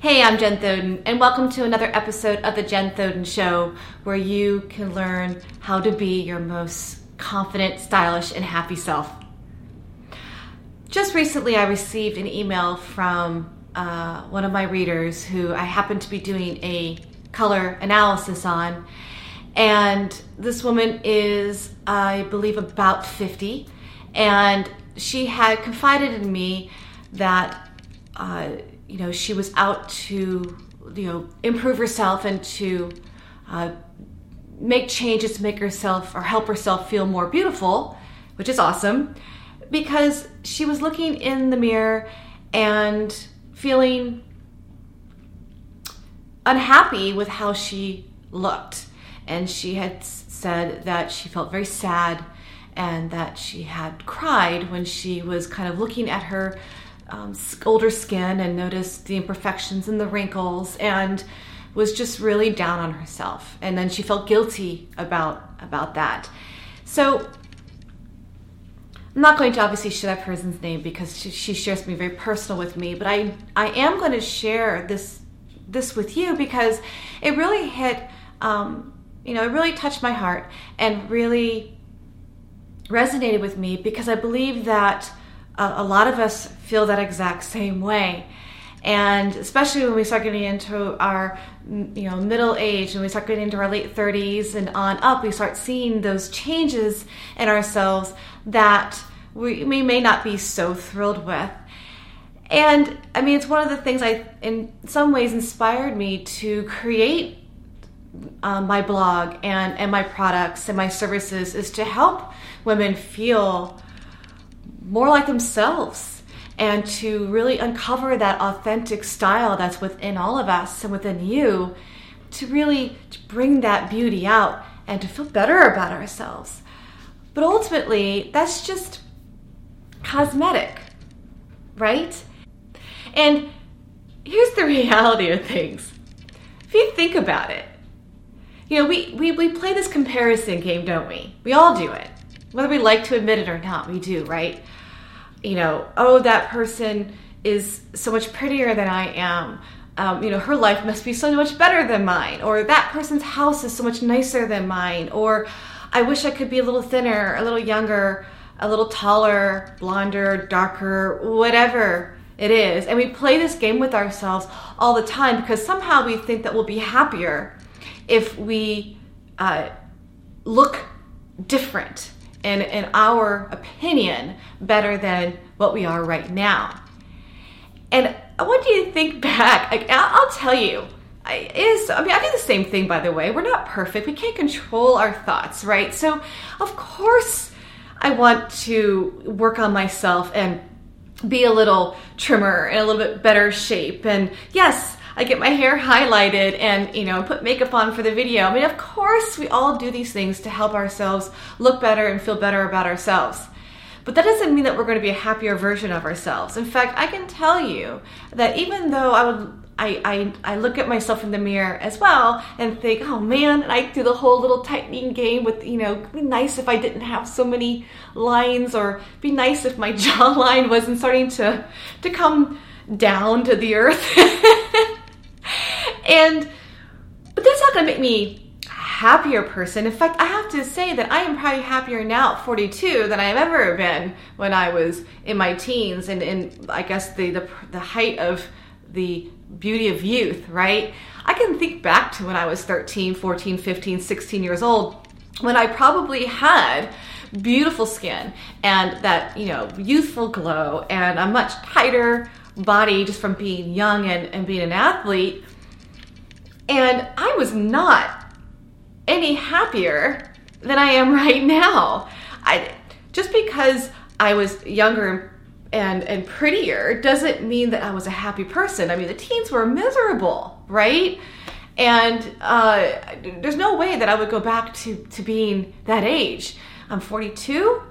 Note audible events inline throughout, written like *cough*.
Hey, I'm Jen Thoden, and welcome to another episode of The Jen Thoden Show, where you can learn how to be your most confident, stylish, and happy self. Just recently, I received an email from uh, one of my readers who I happened to be doing a color analysis on. And this woman is, I believe, about 50. And she had confided in me that uh, you know, she was out to, you know, improve herself and to uh, make changes to make herself or help herself feel more beautiful, which is awesome because she was looking in the mirror and feeling unhappy with how she looked. And she had said that she felt very sad and that she had cried when she was kind of looking at her um, older skin and noticed the imperfections and the wrinkles and was just really down on herself. And then she felt guilty about about that. So i'm not going to obviously share that person's name because she, she shares me very personal with me but i i am going to share this this with you because it really hit um, you know it really touched my heart and really resonated with me because i believe that a lot of us feel that exact same way. And especially when we start getting into our you know middle age and we start getting into our late 30s and on up we start seeing those changes in ourselves that we, we may not be so thrilled with. And i mean it's one of the things i in some ways inspired me to create um, my blog and and my products and my services is to help women feel more like themselves and to really uncover that authentic style that's within all of us and within you to really to bring that beauty out and to feel better about ourselves. But ultimately, that's just cosmetic, right? And here's the *laughs* reality of things. If you think about it, you know, we, we, we play this comparison game, don't we? We all do it. Whether we like to admit it or not, we do, right? You know, oh, that person is so much prettier than I am. Um, you know, her life must be so much better than mine, or that person's house is so much nicer than mine, or I wish I could be a little thinner, a little younger, a little taller, blonder, darker, whatever it is. And we play this game with ourselves all the time because somehow we think that we'll be happier if we uh, look different in, in our opinion, better than what we are right now. And I want you to think back. Like, I'll tell you, it is, I mean, I do the same thing, by the way. We're not perfect. We can't control our thoughts, right? So, of course, I want to work on myself and be a little trimmer and a little bit better shape. And yes, I get my hair highlighted and, you know, put makeup on for the video. I mean, of course, we all do these things to help ourselves look better and feel better about ourselves. But that doesn't mean that we're going to be a happier version of ourselves. In fact, I can tell you that even though I would I, I, I look at myself in the mirror as well and think, oh man, and I do the whole little tightening game with, you know, be nice if I didn't have so many lines or be nice if my *laughs* jawline wasn't starting to, to come down to the earth. *laughs* And, but that's not going to make me a happier person. In fact, I have to say that I am probably happier now at 42 than I have ever been when I was in my teens and in, I guess, the, the, the height of the beauty of youth, right? I can think back to when I was 13, 14, 15, 16 years old when I probably had beautiful skin and that, you know, youthful glow and a much tighter body just from being young and, and being an athlete. And I was not any happier than I am *laughs* right now. I just because I was younger and and prettier doesn't mean that I was a happy person. I mean, the teens were miserable, right? And uh, there's no way that I would go back to to being that age. I'm 42.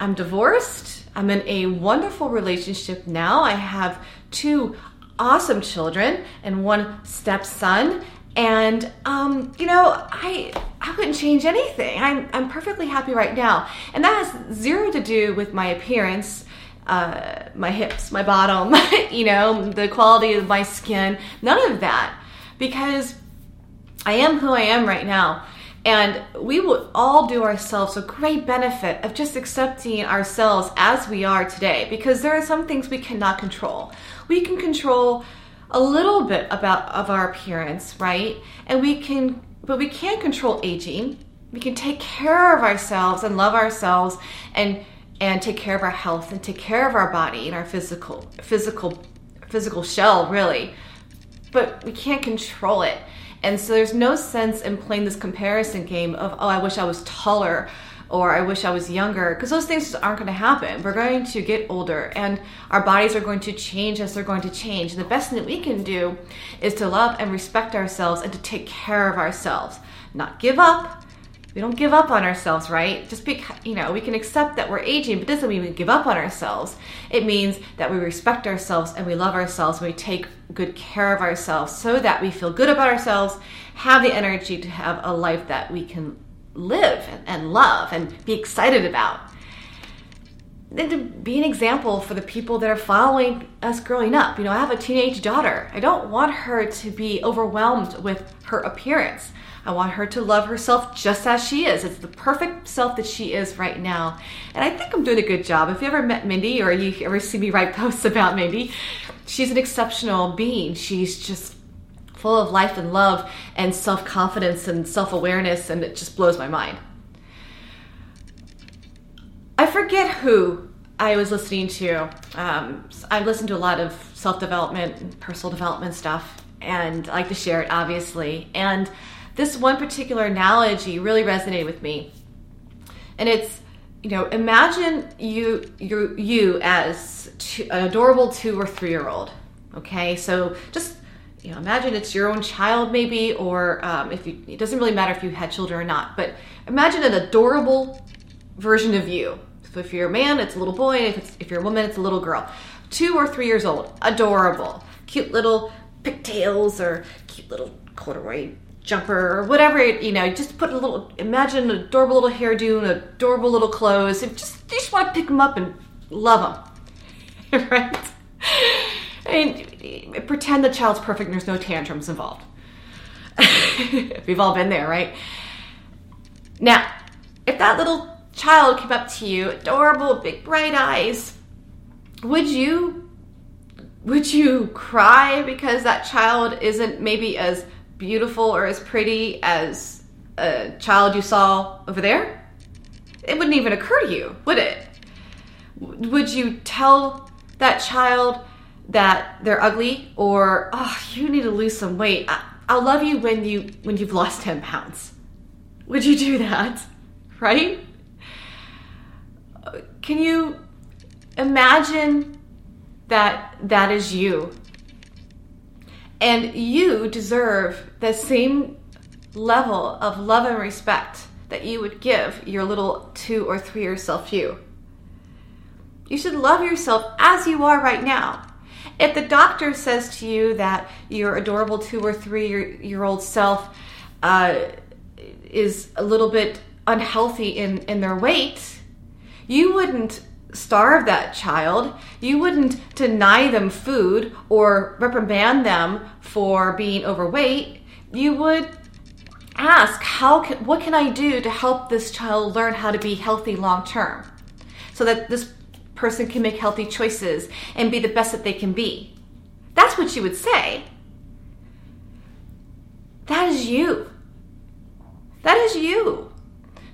I'm divorced. I'm in a wonderful relationship now. I have two awesome children and one stepson. And um, you know, I I wouldn't change anything. I'm I'm perfectly happy right now, and that has zero to do with my appearance. uh, my hips, my bottom, *laughs* you know, the quality of my skin, none of that. Because I am who I am right now. And we will all do ourselves a great benefit of just accepting ourselves as we are today because there are some things we cannot control. We can control a little bit about of our appearance, right? And we can but we can't control aging. We can take care of ourselves and love ourselves and and take care of our health and take care of our body and our physical physical physical shell really. But we can't control it. And so there's no sense in playing this comparison game of, oh, I wish I was taller or I wish I was younger, because those things aren't going to happen. We're going to get older and our bodies are going to change as they're going to change. And the best thing that we can do is to love and respect ourselves and to take care of ourselves, not give up. We don't give up on ourselves, right? Just because, you know, we can accept that we're aging, but doesn't mean we give up on ourselves. It means that we respect ourselves and we love ourselves and we take good care of ourselves so that we feel good about ourselves, have the energy to have a life that we can live and love and be excited about. And to be an example for the people that are following us growing up. You know, I have a teenage daughter. I don't want her to be overwhelmed with her appearance. I want her to love herself just as she is. It's the perfect self that she is right now. And I think I'm doing a good job. If you ever met Mindy or you ever see me write *laughs* posts about Mindy, she's an exceptional being. She's just full of life and love and self confidence and self awareness, and it just blows my mind. I forget who I was listening to. Um, I listen to a lot of self development personal development stuff, and I like to share it, obviously. And this one particular analogy really resonated with me. And it's, you know, imagine you you you as two, an adorable two or three year old. Okay, so just you know, imagine it's your own child, maybe, or um, if you, it doesn't really matter if you had children or not, but imagine an adorable version of you. If you're a man, it's a little boy. If, it's, if you're a woman, it's a little girl. Two or three years old, adorable, cute little pigtails or cute little corduroy jumper or whatever. You know, just put a little. Imagine an adorable little hairdo and adorable little clothes. And just you just want to pick them up and love them, *laughs* right? Mean, pretend the child's perfect and there's no tantrums involved. *laughs* We've all been there, right? Now, if that little child came up to you, adorable, big bright eyes, would you would you cry because that child isn't maybe as beautiful or as pretty as a child you saw over there? It wouldn't even occur to you, would it? Would you tell that child that they're ugly or oh you need to lose some weight. I, i'll love you when you when you've lost 10 pounds. Would you do that? Right can you imagine that that is you? And you deserve the same level of love and respect that you would give your little two or three year self you. You should love yourself as you are right now. If the doctor says to you that your adorable two or three year old self uh, is a little bit unhealthy in, in their weight, you wouldn't starve that child. You wouldn't deny them food or reprimand them for being overweight. You would ask, how can, what can I do to help this child learn how to be healthy long term? So that this person can make healthy choices and be the best that they can be. That's what you would say. That is you. That is you.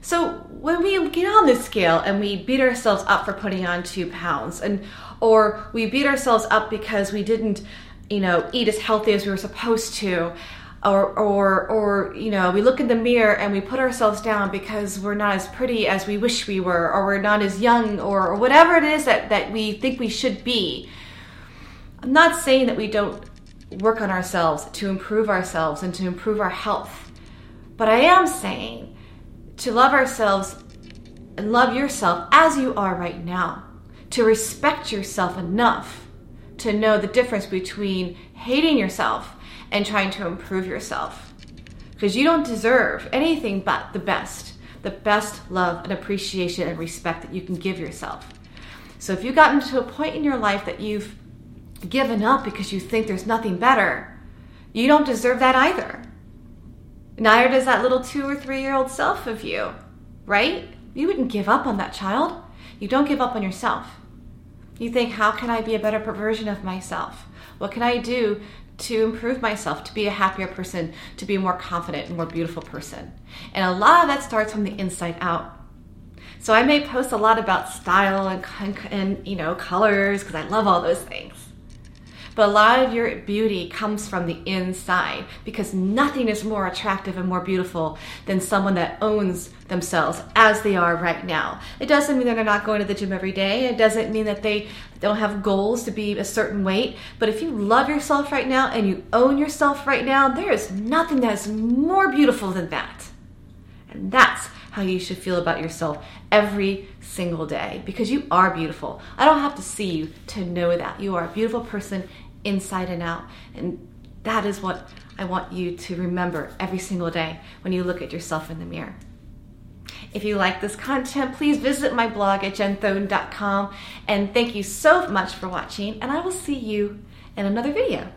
So when we get on this scale and we beat ourselves up for putting on two pounds, and or we beat ourselves up because we didn't, you know, eat as healthy as we were supposed to, or or or you know we look in the mirror and we put ourselves down because we're not as pretty as we wish we were or we're not as young or, or whatever it is that that we think we should be. I'm not saying that we don't work on ourselves to improve ourselves and to improve our health but i am saying to love ourselves and love yourself as you are right now to respect yourself enough to know the difference between hating yourself and trying to improve yourself. Because you don't deserve anything but the best the best love and appreciation and respect that you can give yourself. So if you've gotten to a point in your life that you've given up because you think there's nothing better, you don't deserve that either. Neither does that little two or three year old self of you, right? You wouldn't give up on that child. You don't give up on yourself. You think, how can I be a better version of myself? What can I do to improve myself, to be a happier person, to be a more confident and more beautiful person? And a lot of that starts from the inside out. So I may post a lot about style and, and you know colors because I love all those things. But a lot of your beauty comes from the inside because nothing is more attractive and more beautiful than someone that owns themselves as they are right now. It doesn't mean that they're not going to the gym every day. It doesn't mean that they don't have goals to be a certain weight. But if you love yourself right now and you own yourself right now, there is nothing that is more beautiful than that. And that's how you should feel about yourself every single day because you are beautiful. I don't have to see you to know that. You are a beautiful person inside and out. And that is what I want you to remember every single day when you look at yourself in the mirror. If you like this content, please visit my blog at jenthoden.com. And thank you so much for watching, and I will see you in another video.